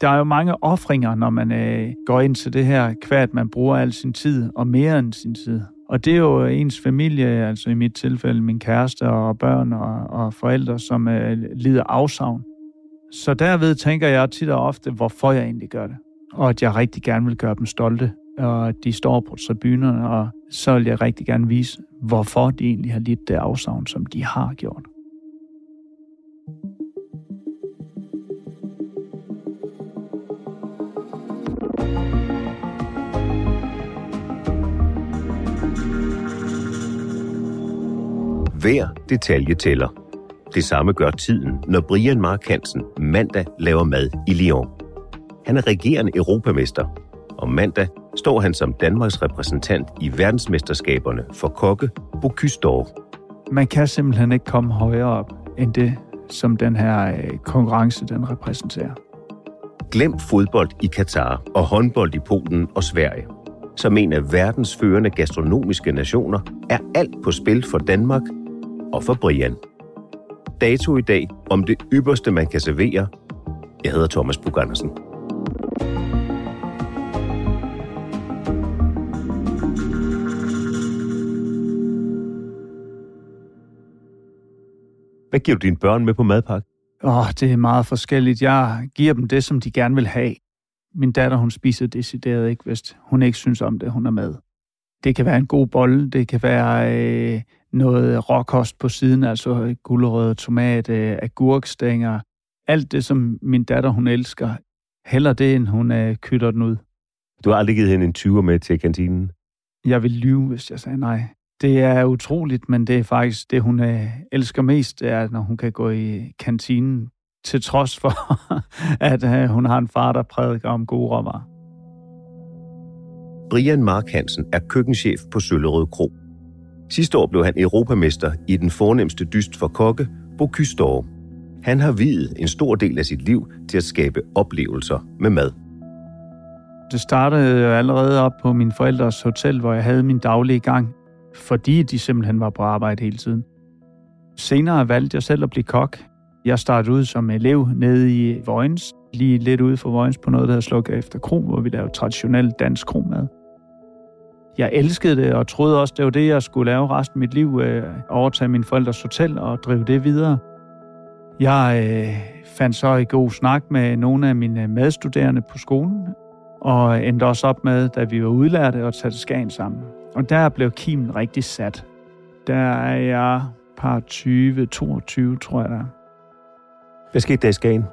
Der er jo mange offringer, når man øh, går ind til det her, kvad man bruger al sin tid, og mere end sin tid. Og det er jo ens familie, altså i mit tilfælde min kæreste og børn og, og forældre, som øh, lider afsavn. Så derved tænker jeg tit og ofte, hvorfor jeg egentlig gør det. Og at jeg rigtig gerne vil gøre dem stolte, og at de står på tribunerne, og så vil jeg rigtig gerne vise, hvorfor de egentlig har lidt det afsavn, som de har gjort. Hver detalje tæller. Det samme gør tiden, når Brian Mark Hansen mandag laver mad i Lyon. Han er regerende europamester, og mandag står han som Danmarks repræsentant i verdensmesterskaberne for kokke Bocuse d'Or. Man kan simpelthen ikke komme højere op end det, som den her øh, konkurrence den repræsenterer. Glem fodbold i Katar og håndbold i Polen og Sverige. Som en af verdens førende gastronomiske nationer er alt på spil for Danmark og for Brian. Dato i dag om det ypperste, man kan servere. Jeg hedder Thomas Bug Andersen. Hvad giver du dine børn med på madpakke? Åh, oh, det er meget forskelligt. Jeg giver dem det, som de gerne vil have. Min datter, hun spiser decideret ikke, hvis hun ikke synes om det, hun er med. Det kan være en god bolle, det kan være øh, noget råkost på siden, altså gulerød, tomat, øh, agurkstænger. Alt det, som min datter, hun elsker. Heller det, end hun øh, kytter den ud. Du har aldrig givet hende en 20'er med til kantinen? Jeg vil lyve, hvis jeg sagde nej. Det er utroligt, men det er faktisk det, hun øh, elsker mest, det er, når hun kan gå i kantinen, til trods for, at øh, hun har en far, der prædiker om gode råvarer. Brian Mark Hansen er køkkenchef på Søllerød Kro. Sidste år blev han europamester i den fornemmeste dyst for kokke, Bocuse d'Or. Han har videt en stor del af sit liv til at skabe oplevelser med mad. Det startede jo allerede op på min forældres hotel, hvor jeg havde min daglige gang, fordi de simpelthen var på arbejde hele tiden. Senere valgte jeg selv at blive kok. Jeg startede ud som elev nede i Vojens, lige lidt ude for Vojens på noget, der hedder Sluk efter kro, hvor vi lavede traditionel dansk kromad jeg elskede det, og troede også, det var det, jeg skulle lave resten af mit liv, øh, overtage min forældres hotel og drive det videre. Jeg øh, fandt så i god snak med nogle af mine medstuderende på skolen, og endte også op med, da vi var udlærte, at tage til Skagen sammen. Og der blev kimen rigtig sat. Der er jeg par 20, 22, tror jeg der. Hvad skete der i Skagen?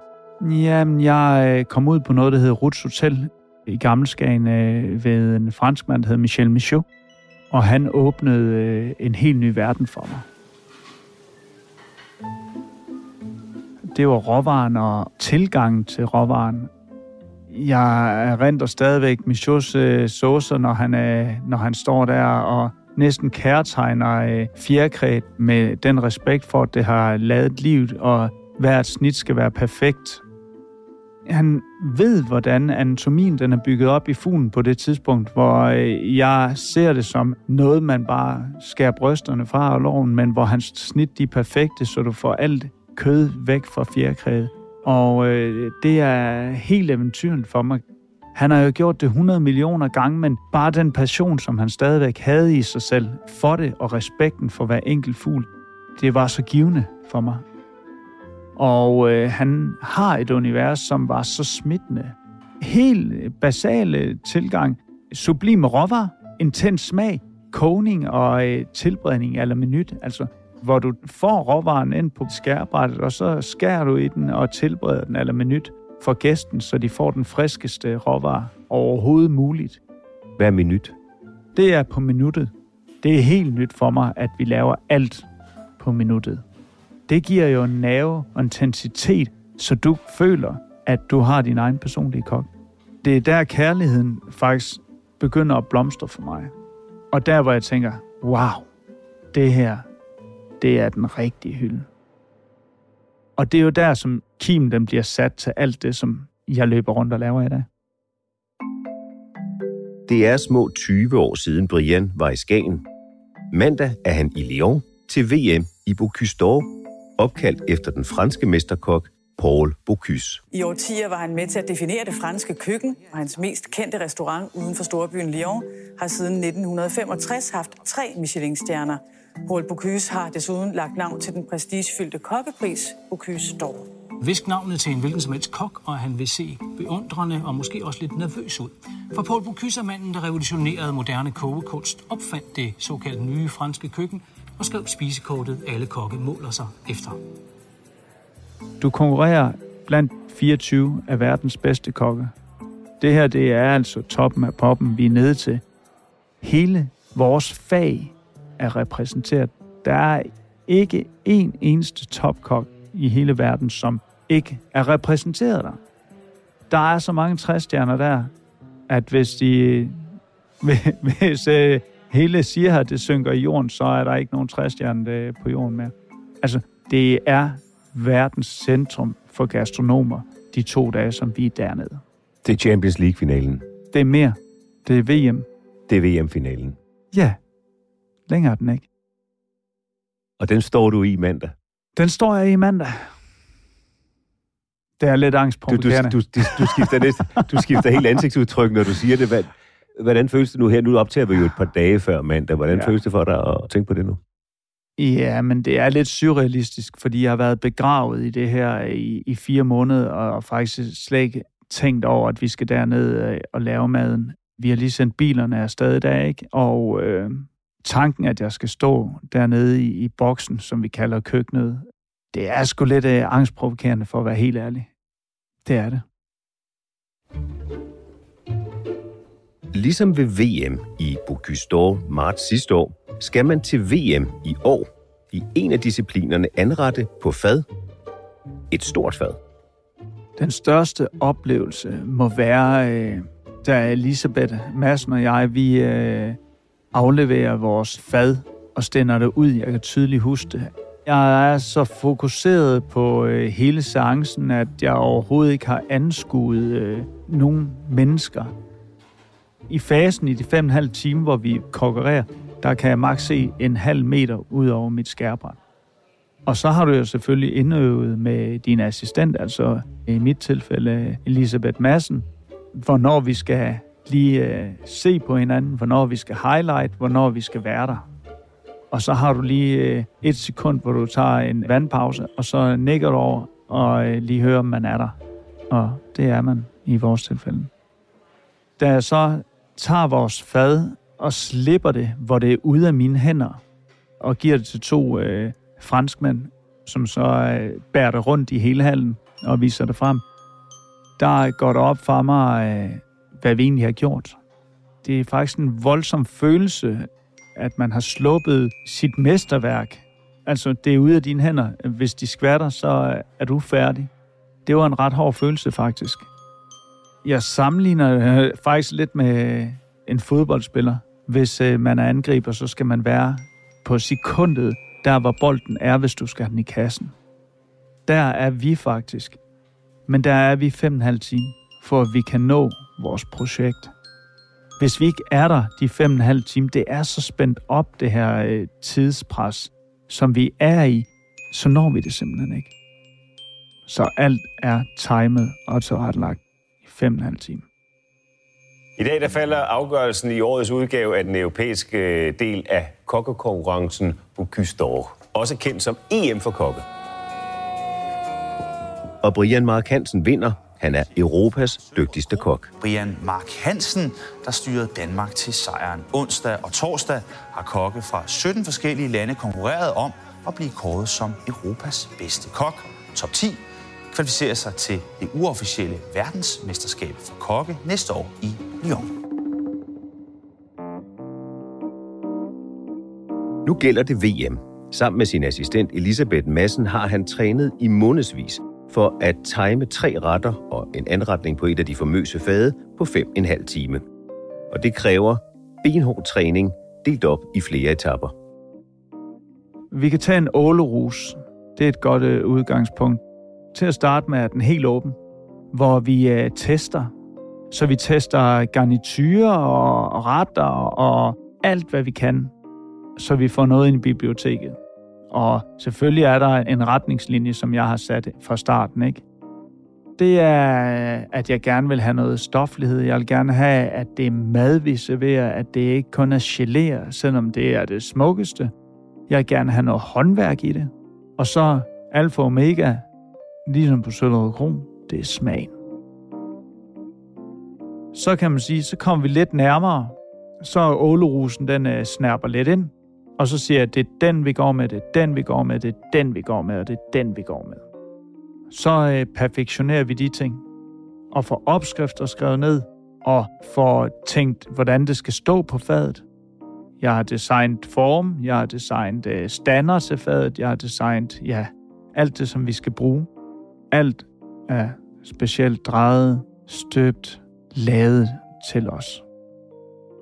Jamen, jeg øh, kom ud på noget, der hedder Ruts Hotel i Gammelskagen øh, ved en franskmand, der hed Michel Michaud. Og han åbnede øh, en helt ny verden for mig. Det var råvaren og tilgangen til råvaren. Jeg renter stadigvæk Michauds øh, saucer, når han, øh, når han står der og næsten kærtegner øh, fjerkræt med den respekt for, at det har lavet livet, og hvert snit skal være perfekt. Han ved, hvordan anatomien den er bygget op i fuglen på det tidspunkt, hvor øh, jeg ser det som noget, man bare skærer brysterne fra og loven, men hvor hans snit de er perfekte, så du får alt kød væk fra fjerkræet. Og øh, det er helt eventyrligt for mig. Han har jo gjort det 100 millioner gange, men bare den passion, som han stadigvæk havde i sig selv for det, og respekten for hver enkelt fugl, det var så givende for mig. Og øh, han har et univers, som var så smittende. Helt basale tilgang, sublime råvarer, intens smag, kogning og øh, tilberedning eller minut. Altså, hvor du får råvaren ind på skærebrættet, og så skærer du i den og tilbereder den eller minut for gæsten, så de får den friskeste råvare overhovedet muligt. Hvad er minut? Det er på minuttet. Det er helt nyt for mig, at vi laver alt på minuttet. Det giver jo en nerve og intensitet, så du føler, at du har din egen personlige kok. Det er der kærligheden faktisk begynder at blomstre for mig. Og der, hvor jeg tænker, wow, det her, det er den rigtige hylde. Og det er jo der, som kim den bliver sat til alt det, som jeg løber rundt og laver i dag. Det er små 20 år siden Brian var i Skagen. Mandag er han i Lyon til VM i Bocuse opkaldt efter den franske mesterkok Paul Bocuse. I årtier var han med til at definere det franske køkken, og hans mest kendte restaurant uden for storbyen Lyon har siden 1965 haft tre Michelin-stjerner. Paul Bocuse har desuden lagt navn til den prestigefyldte kokkepris Bocuse d'Or. Visk navnet til en hvilken som helst kok, og han vil se beundrende og måske også lidt nervøs ud. For Paul Bocuse er manden, der revolutionerede moderne kogekunst, opfandt det såkaldte nye franske køkken og skrev spisekortet, alle kokke måler sig efter. Du konkurrerer blandt 24 af verdens bedste kokke. Det her, det er altså toppen af poppen, vi er nede til. Hele vores fag er repræsenteret. Der er ikke en eneste topkok i hele verden, som ikke er repræsenteret der. Der er så mange træstjerner der, at hvis de hvis øh, hele siger, at det synker i jorden, så er der ikke nogen træstjerne på jorden mere. Altså, det er verdens centrum for gastronomer de to dage, som vi er dernede. Det er Champions League-finalen. Det er mere. Det er VM. Det er VM-finalen. Ja. Længere er den ikke. Og den står du i mandag? Den står jeg i mandag. Det er lidt angstprovokerende. Du, du, du, du, skifter næste, du skifter helt ansigtsudtryk, når du siger det. Hvordan føles det nu her? Nu optager vi jo et par dage før mandag. Hvordan ja. føles det for dig at tænke på det nu? Ja, men det er lidt surrealistisk, fordi jeg har været begravet i det her i, i fire måneder, og faktisk slet ikke tænkt over, at vi skal derned øh, og lave maden. Vi har lige sendt bilerne afsted i dag, ikke? og øh, tanken, at jeg skal stå dernede i, i boksen, som vi kalder køkkenet, det er sgu lidt øh, angstprovokerende, for at være helt ærlig. Det er det. Ligesom ved VM i Bocuse d'Or marts sidste år, skal man til VM i år i en af disciplinerne anrette på fad. Et stort fad. Den største oplevelse må være, øh, da Elisabeth Madsen og jeg, vi øh, afleverer vores fad og stænder det ud. Jeg kan tydeligt huske det. Jeg er så fokuseret på øh, hele seancen, at jeg overhovedet ikke har anskuet øh, nogen mennesker. I fasen i de fem og hvor vi konkurrerer, der kan jeg maks se en halv meter ud over mit skærbræt. Og så har du jo selvfølgelig indøvet med din assistent, altså i mit tilfælde Elisabeth Madsen, hvornår vi skal lige øh, se på hinanden, hvornår vi skal highlight, hvornår vi skal være der. Og så har du lige øh, et sekund, hvor du tager en vandpause, og så nikker du over og øh, lige hører, om man er der. Og det er man i vores tilfælde. Da jeg så tager vores fad og slipper det, hvor det er ude af mine hænder, og giver det til to øh, franskmænd, som så øh, bærer det rundt i hele hallen og viser det frem. Der går det op for mig, øh, hvad vi egentlig har gjort. Det er faktisk en voldsom følelse, at man har sluppet sit mesterværk. Altså, det er ude af dine hænder. Hvis de skvatter, så øh, er du færdig. Det var en ret hård følelse, faktisk. Jeg sammenligner øh, faktisk lidt med en fodboldspiller. Hvis øh, man er angriber, så skal man være på sekundet, der hvor bolden er, hvis du skal have den i kassen. der er vi faktisk. Men der er vi fem og en halv time, for at vi kan nå vores projekt. Hvis vi ikke er der de fem og en halv time, det er så spændt op, det her øh, tidspres, som vi er i, så når vi det simpelthen ikke. Så alt er timet og tilrettelagt i fem og en halv time. I dag der falder afgørelsen i årets udgave af den europæiske øh, del af kokkekonkurrencen Bocuse d'Or, også kendt som EM for kokke. Og Brian Mark Hansen vinder. Han er Europas dygtigste kok. Brian Mark Hansen, der styrede Danmark til sejren. Onsdag og torsdag har kokke fra 17 forskellige lande konkurreret om at blive kåret som Europas bedste kok. Top 10 kvalificerer sig til det uofficielle verdensmesterskab for kokke næste år i Lyon. Nu gælder det VM. Sammen med sin assistent Elisabeth Madsen har han trænet i månedsvis for at time tre retter og en anretning på et af de famøse fade på 5,5 time. Og det kræver benhård træning delt op i flere etapper. Vi kan tage en ålerus. Det er et godt øh, udgangspunkt. Til at starte med er den helt åben, hvor vi øh, tester. Så vi tester garniturer og, retter og alt, hvad vi kan, så vi får noget ind i biblioteket. Og selvfølgelig er der en retningslinje, som jeg har sat fra starten, ikke? Det er, at jeg gerne vil have noget stoflighed. Jeg vil gerne have, at det er mad, vi serverer, at det ikke kun er gelé, selvom det er det smukkeste. Jeg vil gerne have noget håndværk i det. Og så alfa og omega, ligesom på Søllerød Kron, det er smagen. Så kan man sige, så kommer vi lidt nærmere. Så er ålerusen, den uh, snærper lidt ind. Og så siger jeg, at det er den, vi går med, det er den, vi går med, det er den, vi går med, og det er den, vi går med. Så øh, perfektionerer vi de ting, og får opskrifter skrevet ned, og får tænkt, hvordan det skal stå på fadet. Jeg har designet form, jeg har designet øh, stander til fadet, jeg har designet, ja, alt det, som vi skal bruge. Alt er specielt drejet, støbt, lavet til os.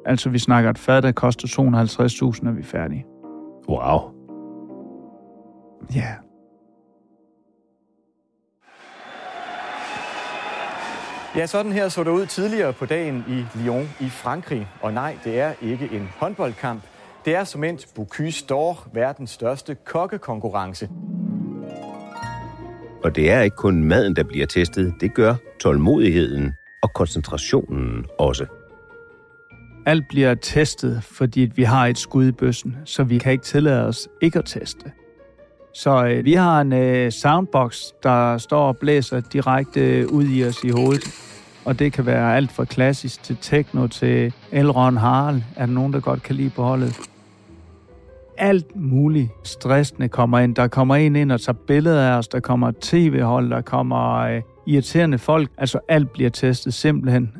Altså, vi snakker et fad, der koster 250.000, når vi er færdige. Wow. Ja. Yeah. Ja, sådan her så det ud tidligere på dagen i Lyon i Frankrig. Og nej, det er ikke en håndboldkamp. Det er som endt Bocuse d'Or, verdens største kokkekonkurrence. Og det er ikke kun maden, der bliver testet. Det gør tålmodigheden og koncentrationen også. Alt bliver testet, fordi vi har et skud i bøssen, så vi kan ikke tillade os ikke at teste. Så øh, vi har en øh, soundbox, der står og blæser direkte øh, ud i os i hovedet. Og det kan være alt fra klassisk til techno til Elron Harald. Er der nogen, der godt kan lide på holdet? Alt muligt stressende kommer ind. Der kommer en ind og tager billeder af os. Der kommer tv-hold. Der kommer øh, irriterende folk. Altså alt bliver testet simpelthen.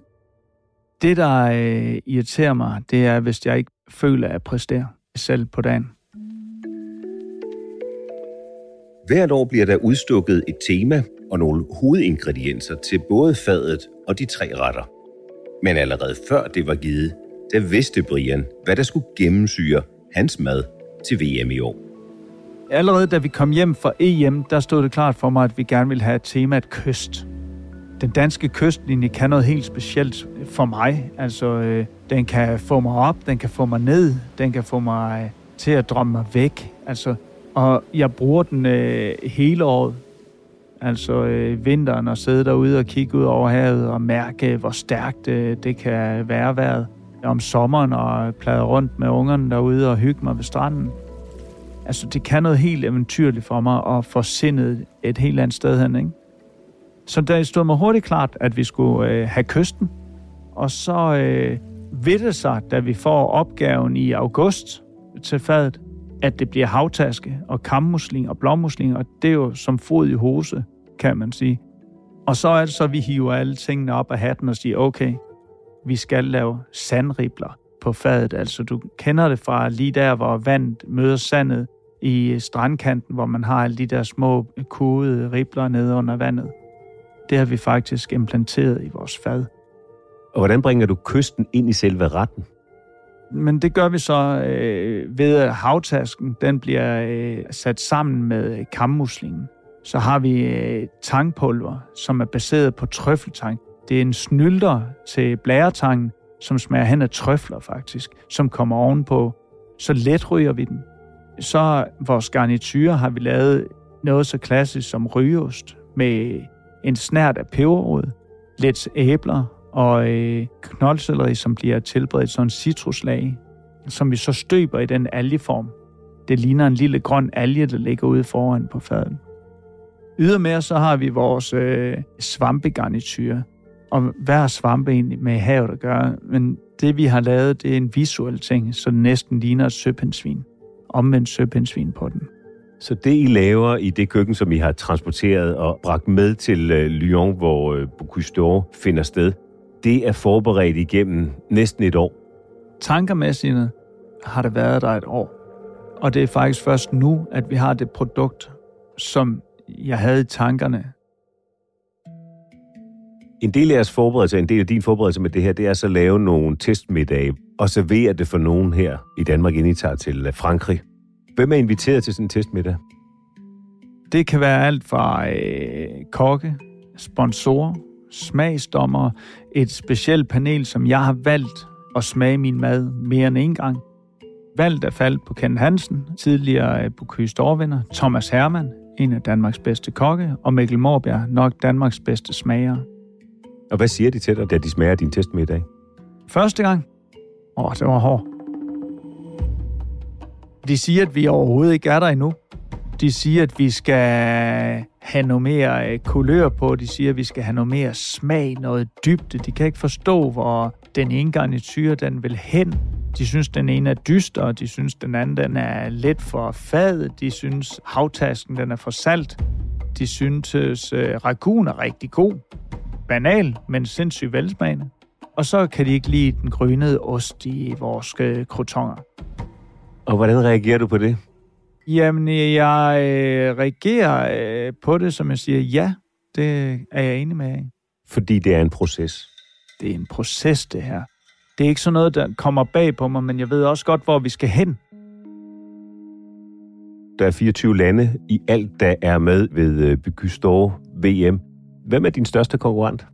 Det, der øh, irriterer mig, det er, hvis jeg ikke føler, at jeg præsterer selv på dagen. Hvert år bliver der udstukket et tema og nogle hovedingredienser til både fadet og de tre retter. Men allerede før det var givet, der vidste Brian, hvad der skulle gennemsyre hans mad til VM i år. Allerede da vi kom hjem fra EM, der stod det klart for mig, at vi gerne ville have temaet kyst. Den danske kystlinje kan noget helt specielt for mig. Altså, øh, den kan få mig op, den kan få mig ned, den kan få mig øh, til at drømme mig væk. Altså, og jeg bruger den øh, hele året. Altså øh, vinteren og sidde derude og kigge ud over havet og mærke, hvor stærkt øh, det kan være vejret. Om sommeren og plade rundt med ungerne derude og hygge mig ved stranden. Altså, det kan noget helt eventyrligt for mig at få sindet et helt andet sted hen, ikke? Så der stod mig hurtigt klart, at vi skulle øh, have kysten. Og så øh, ved det sig, da vi får opgaven i august til fadet, at det bliver havtaske og kammusling og blommusling, og det er jo som fod i hose, kan man sige. Og så er det så, at vi hiver alle tingene op af hatten og siger, okay, vi skal lave sandribler på fadet. Altså du kender det fra lige der, hvor vandet møder sandet i strandkanten, hvor man har alle de der små kodede ribler nede under vandet. Det har vi faktisk implanteret i vores fad. Og hvordan bringer du kysten ind i selve retten? Men det gør vi så øh, ved, at havtasken den bliver øh, sat sammen med kammuslingen. Så har vi øh, tangpulver, som er baseret på trøffeltang. Det er en snylder til blæretangen, som smager hen af trøfler faktisk, som kommer ovenpå. Så let ryger vi den. Så vores garnityr har vi lavet noget så klassisk som rygeost med en snært af peberrod, lidt æbler og øh, knoldselleri, som bliver tilberedt sådan en citruslag, som vi så støber i den algeform. Det ligner en lille grøn alge, der ligger ude foran på faden. Ydermere så har vi vores øh, svampegarnityr. Og hver svampe egentlig med havet at gøre, men det vi har lavet, det er en visuel ting, så det næsten ligner et søpindsvin. Omvendt søpindsvin på den. Så det, I laver i det køkken, som I har transporteret og bragt med til øh, Lyon, hvor øh, Bocuse d'Or finder sted, det er forberedt igennem næsten et år. Tankermæssigt har det været der et år. Og det er faktisk først nu, at vi har det produkt, som jeg havde i tankerne. En del af jeres forberedelse, en del af din forberedelse med det her, det er så at lave nogle testmiddage og servere det for nogen her i Danmark, inden I tager til øh, Frankrig. Hvem er inviteret til sådan en testmiddag? Det kan være alt fra øh, kokke, sponsorer, smagsdommer, et specielt panel, som jeg har valgt at smage min mad mere end en gang. Valgt er faldt på Ken Hansen, tidligere øh, Bocuse Storvinder, Thomas Hermann, en af Danmarks bedste kokke, og Mikkel Morbjerg, nok Danmarks bedste smager. Og hvad siger de til dig, da de smager din test med i dag? Første gang? Åh, det var hårdt. De siger, at vi overhovedet ikke er der endnu. De siger, at vi skal have noget mere øh, kulør på. De siger, at vi skal have noget mere smag, noget dybde. De kan ikke forstå, hvor den ene garnityr, den vil hen. De synes, den ene er dyster, og de synes, den anden den er let for fad. De synes, havtasken den er for salt. De synes, at øh, ragun er rigtig god. Banal, men sindssygt velsmagende. Og så kan de ikke lide den grønnede ost i vores øh, crotonger. Og hvordan reagerer du på det? Jamen, jeg øh, reagerer øh, på det, som jeg siger, ja, det er jeg enig med. Fordi det er en proces. Det er en proces, det her. Det er ikke sådan noget, der kommer bag på mig, men jeg ved også godt, hvor vi skal hen. Der er 24 lande i alt, der er med ved øh, d'Or VM. Hvem er din største konkurrent?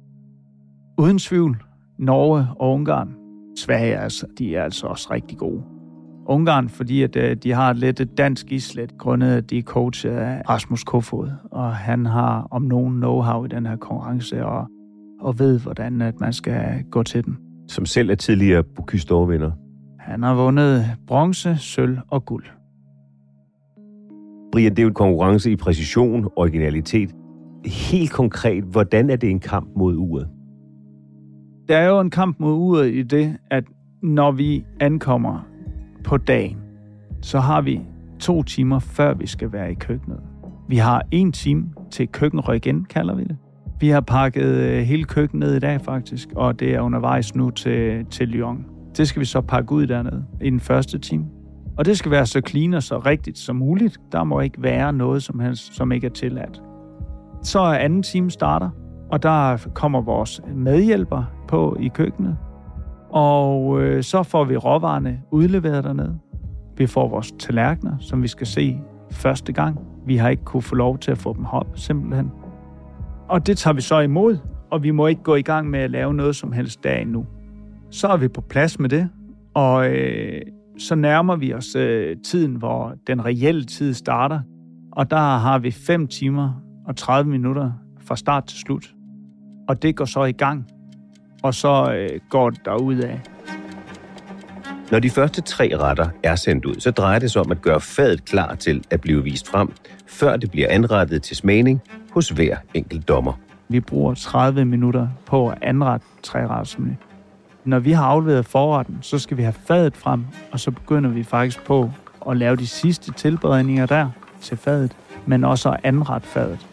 Uden tvivl, Norge og Ungarn. Sverige, altså, de er altså også rigtig gode. Ungarn, fordi at, øh, de har lidt et dansk islet, grundet at de er coachet af Rasmus Kofod, og han har om nogen know-how i den her konkurrence, og, og ved, hvordan at man skal gå til den. Som selv er tidligere Bocuse d'Or-vinder. Han har vundet bronze, sølv og guld. Brian, det er jo en konkurrence i præcision, originalitet. Helt konkret, hvordan er det en kamp mod uret? Der er jo en kamp mod uret i det, at når vi ankommer på dagen, så har vi to timer, før vi skal være i køkkenet. Vi har en time til køkkenryk igen, kalder vi det. Vi har pakket øh, hele køkkenet i dag faktisk, og det er undervejs nu til, til Lyon. Det skal vi så pakke ud dernede i den første time. Og det skal være så clean og så rigtigt som muligt. Der må ikke være noget som helst, som ikke er tilladt. Så er anden time starter, og der kommer vores medhjælper på i køkkenet. Og øh, så får vi råvarerne udleveret dernede. Vi får vores tallerkener, som vi skal se første gang. Vi har ikke kunne få lov til at få dem op, simpelthen. Og det tager vi så imod, og vi må ikke gå i gang med at lave noget som helst dag nu. Så er vi på plads med det, og øh, så nærmer vi os øh, tiden, hvor den reelle tid starter. Og der har vi 5 timer og 30 minutter fra start til slut. Og det går så i gang, og så øh, går det af. Når de første tre retter er sendt ud, så drejer det sig om at gøre fadet klar til at blive vist frem, før det bliver anrettet til smagning hos hver enkelt dommer. Vi bruger 30 minutter på at anrette træretsmenu. Når vi har afleveret forretten, så skal vi have fadet frem, og så begynder vi faktisk på at lave de sidste tilberedninger der til fadet, men også at anrette fadet.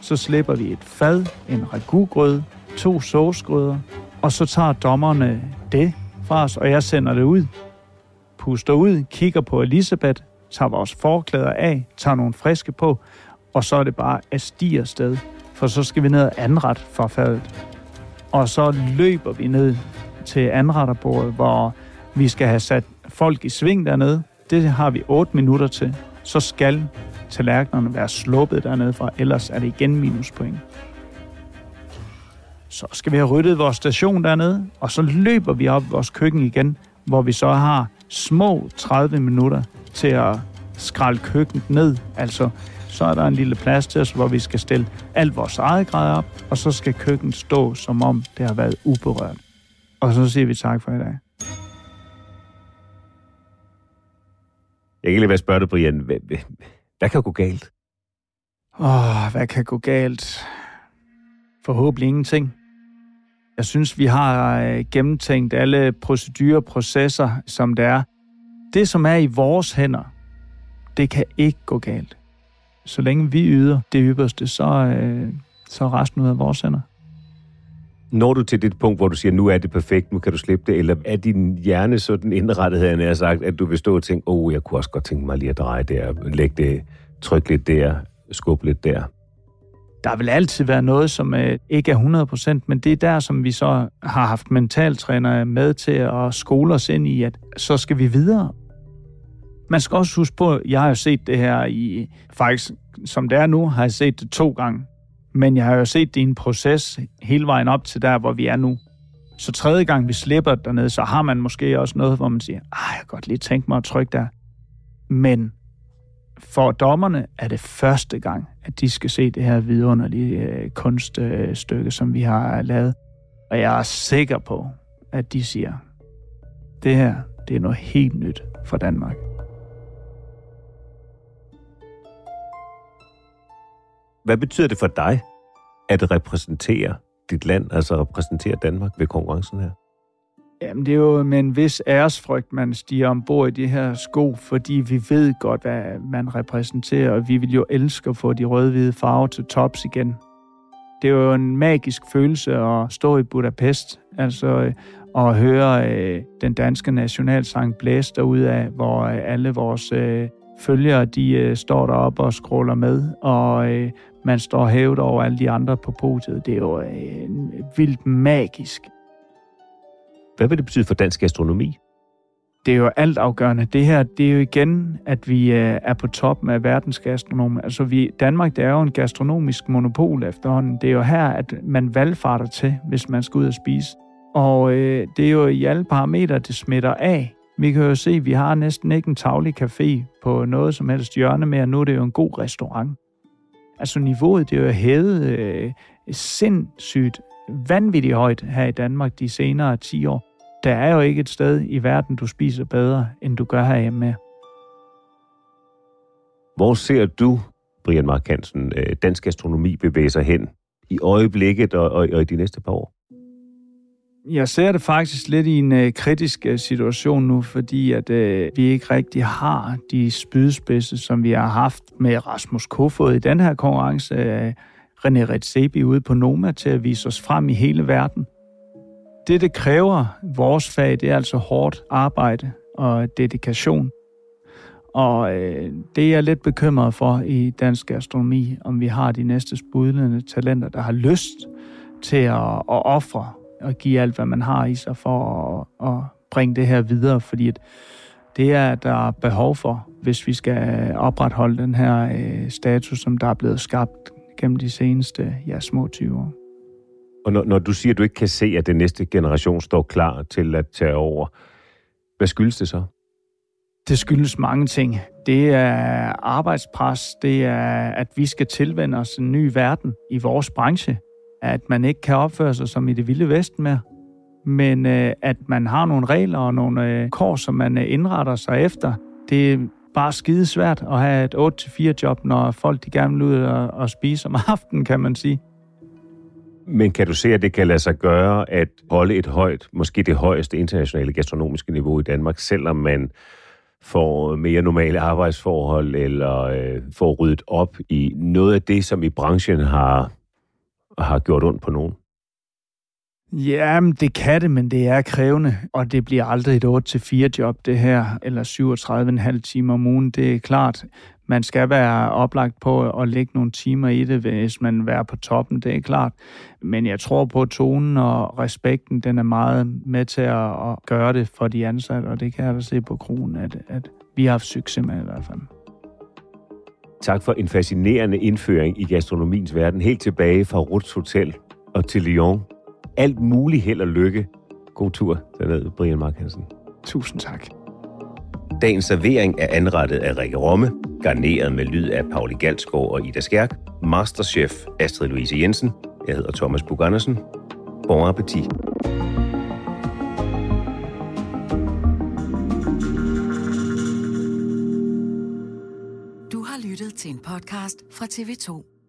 Så slipper vi et fad, en ragugrød, to sovsgrøder, og så tager dommerne det fra os, og jeg sender det ud. Puster ud, kigger på Elisabeth, tager vores forklæder af, tager nogle friske på, og så er det bare at stige afsted, for så skal vi ned og anrette for fadet. Og så løber vi ned til anretterbordet, hvor vi skal have sat folk i sving dernede. Det har vi 8 minutter til. Så skal tallerkenerne være sluppet dernede fra, ellers er det igen minuspoint. Så skal vi have ryddet vores station dernede, og så løber vi op i vores køkken igen, hvor vi så har små 30 minutter til at skralde køkkenet ned. Altså, så er der en lille plads til os, hvor vi skal stille alt vores eget grej op, og så skal køkkenet stå, som om det har været uberørt. Og så siger vi tak for i dag. Jeg kan ikke lade være spørge dig, Brian. Hvad, hvad, hvad kan gå galt? Åh, hvad kan gå galt? Forhåbentlig ingenting. Jeg synes, vi har øh, gennemtænkt alle procedurer, processer, som det er. Det, som er i vores hænder, det kan ikke gå galt. Så længe vi yder det ypperste, så, øh, så er resten ud af vores hænder. Når du til det punkt, hvor du siger, nu er det perfekt, nu kan du slippe det, eller er din hjerne sådan indrettet, havde jeg sagt, at du vil stå og tænke, åh, oh, jeg kunne også godt tænke mig lige at dreje der, lægge det, trykke lidt der, skubbe lidt der? Der vil altid være noget, som øh, ikke er 100%, men det er der, som vi så har haft mentaltrænere med til at skole os ind i, at så skal vi videre. Man skal også huske på, at jeg har jo set det her i, faktisk som det er nu, har jeg set det to gange. Men jeg har jo set din proces hele vejen op til der, hvor vi er nu. Så tredje gang vi slipper dernede, så har man måske også noget, hvor man siger, ah, jeg kan godt lige tænke mig at trykke der. Men for dommerne er det første gang, at de skal se det her vidunderlige øh, kunststykke, som vi har lavet. Og jeg er sikker på, at de siger, det her, det er noget helt nyt for Danmark. Hvad betyder det for dig at repræsentere dit land, altså repræsentere Danmark ved konkurrencen her? Jamen, det er jo med en vis æresfrygt, man stiger ombord i de her sko, fordi vi ved godt, hvad man repræsenterer, og vi vil jo elske at få de rødhvide farver til tops igen. Det er jo en magisk følelse at stå i Budapest, altså at høre øh, den danske nationalsang blæse derud af, hvor øh, alle vores øh, følgere, de øh, står deroppe og scroller med, og øh, man står hævet over alle de andre på podiet. Det er jo øh, vildt magisk. Hvad vil det betyde for dansk gastronomi? Det er jo alt afgørende. Det her, det er jo igen, at vi øh, er på toppen af verdens gastronomi. Altså vi, Danmark, det er jo en gastronomisk monopol efterhånden. Det er jo her, at man valgfarter til, hvis man skal ud og spise. Og øh, det er jo i alle parametre, det smitter af. Vi kan jo se, at vi har næsten ikke en tavlig café på noget som helst hjørne mere. Nu er det jo en god restaurant. Altså niveauet, det er jo hævet øh, sindssygt vanvittigt højt her i Danmark de senere 10 år. Der er jo ikke et sted i verden, du spiser bedre, end du gør herhjemme. Hvor ser du, Brian Mark Hansen, øh, dansk gastronomi bevæge sig hen i øjeblikket og, og, og i de næste par år? Jeg ser det faktisk lidt i en øh, kritisk øh, situation nu, fordi at øh, vi ikke rigtig har de spydspidse, som vi har haft med Rasmus Kofod i den her konkurrence. Øh, René Redzepi ude på Noma til at vise os frem i hele verden. Det, det kræver vores fag, det er altså hårdt arbejde og dedikation. Og øh, det er jeg lidt bekymret for i dansk gastronomi, om vi har de næste spudlende talenter, der har lyst til at, at ofre og give alt, hvad man har i sig for at, at bringe det her videre, fordi at det er der er behov for, hvis vi skal opretholde den her øh, status, som der er blevet skabt gennem de seneste ja, små 20 år. Og når, når du siger, at du ikke kan se, at den næste generation står klar til at tage over, hvad skyldes det så? Det skyldes mange ting. Det er arbejdspres, det er, at vi skal tilvende os en ny verden i vores branche at man ikke kan opføre sig som i det vilde vesten mere, men øh, at man har nogle regler og nogle øh, kår, som man øh, indretter sig efter. Det er bare skide svært at have et 8-4 job, når folk de gerne vil ud og, og spise om aftenen, kan man sige. Men kan du se, at det kan lade sig gøre at holde et højt, måske det højeste internationale gastronomiske niveau i Danmark, selvom man får mere normale arbejdsforhold, eller øh, får ryddet op i noget af det, som i branchen har har gjort ondt på nogen? Jamen, det kan det, men det er krævende, og det bliver aldrig et 8-4 job, det her, eller 37,5 timer om ugen, det er klart. Man skal være oplagt på at lægge nogle timer i det, hvis man vil være på toppen, det er klart. Men jeg tror på, at tonen og respekten, den er meget med til at gøre det for de ansatte, og det kan jeg da se på kronen, at, at vi har haft succes med i hvert fald. Tak for en fascinerende indføring i gastronomiens verden, helt tilbage fra Ruts Hotel og til Lyon. Alt muligt held og lykke. God tur derned, Brian Mark Hansen. Tusind tak. Dagens servering er anrettet af Rikke Romme, garneret med lyd af Pauli Galsgaard og Ida Skærk, Masterchef Astrid Louise Jensen. Jeg hedder Thomas Bug Andersen. Bon appetit. Podcast fra TV2.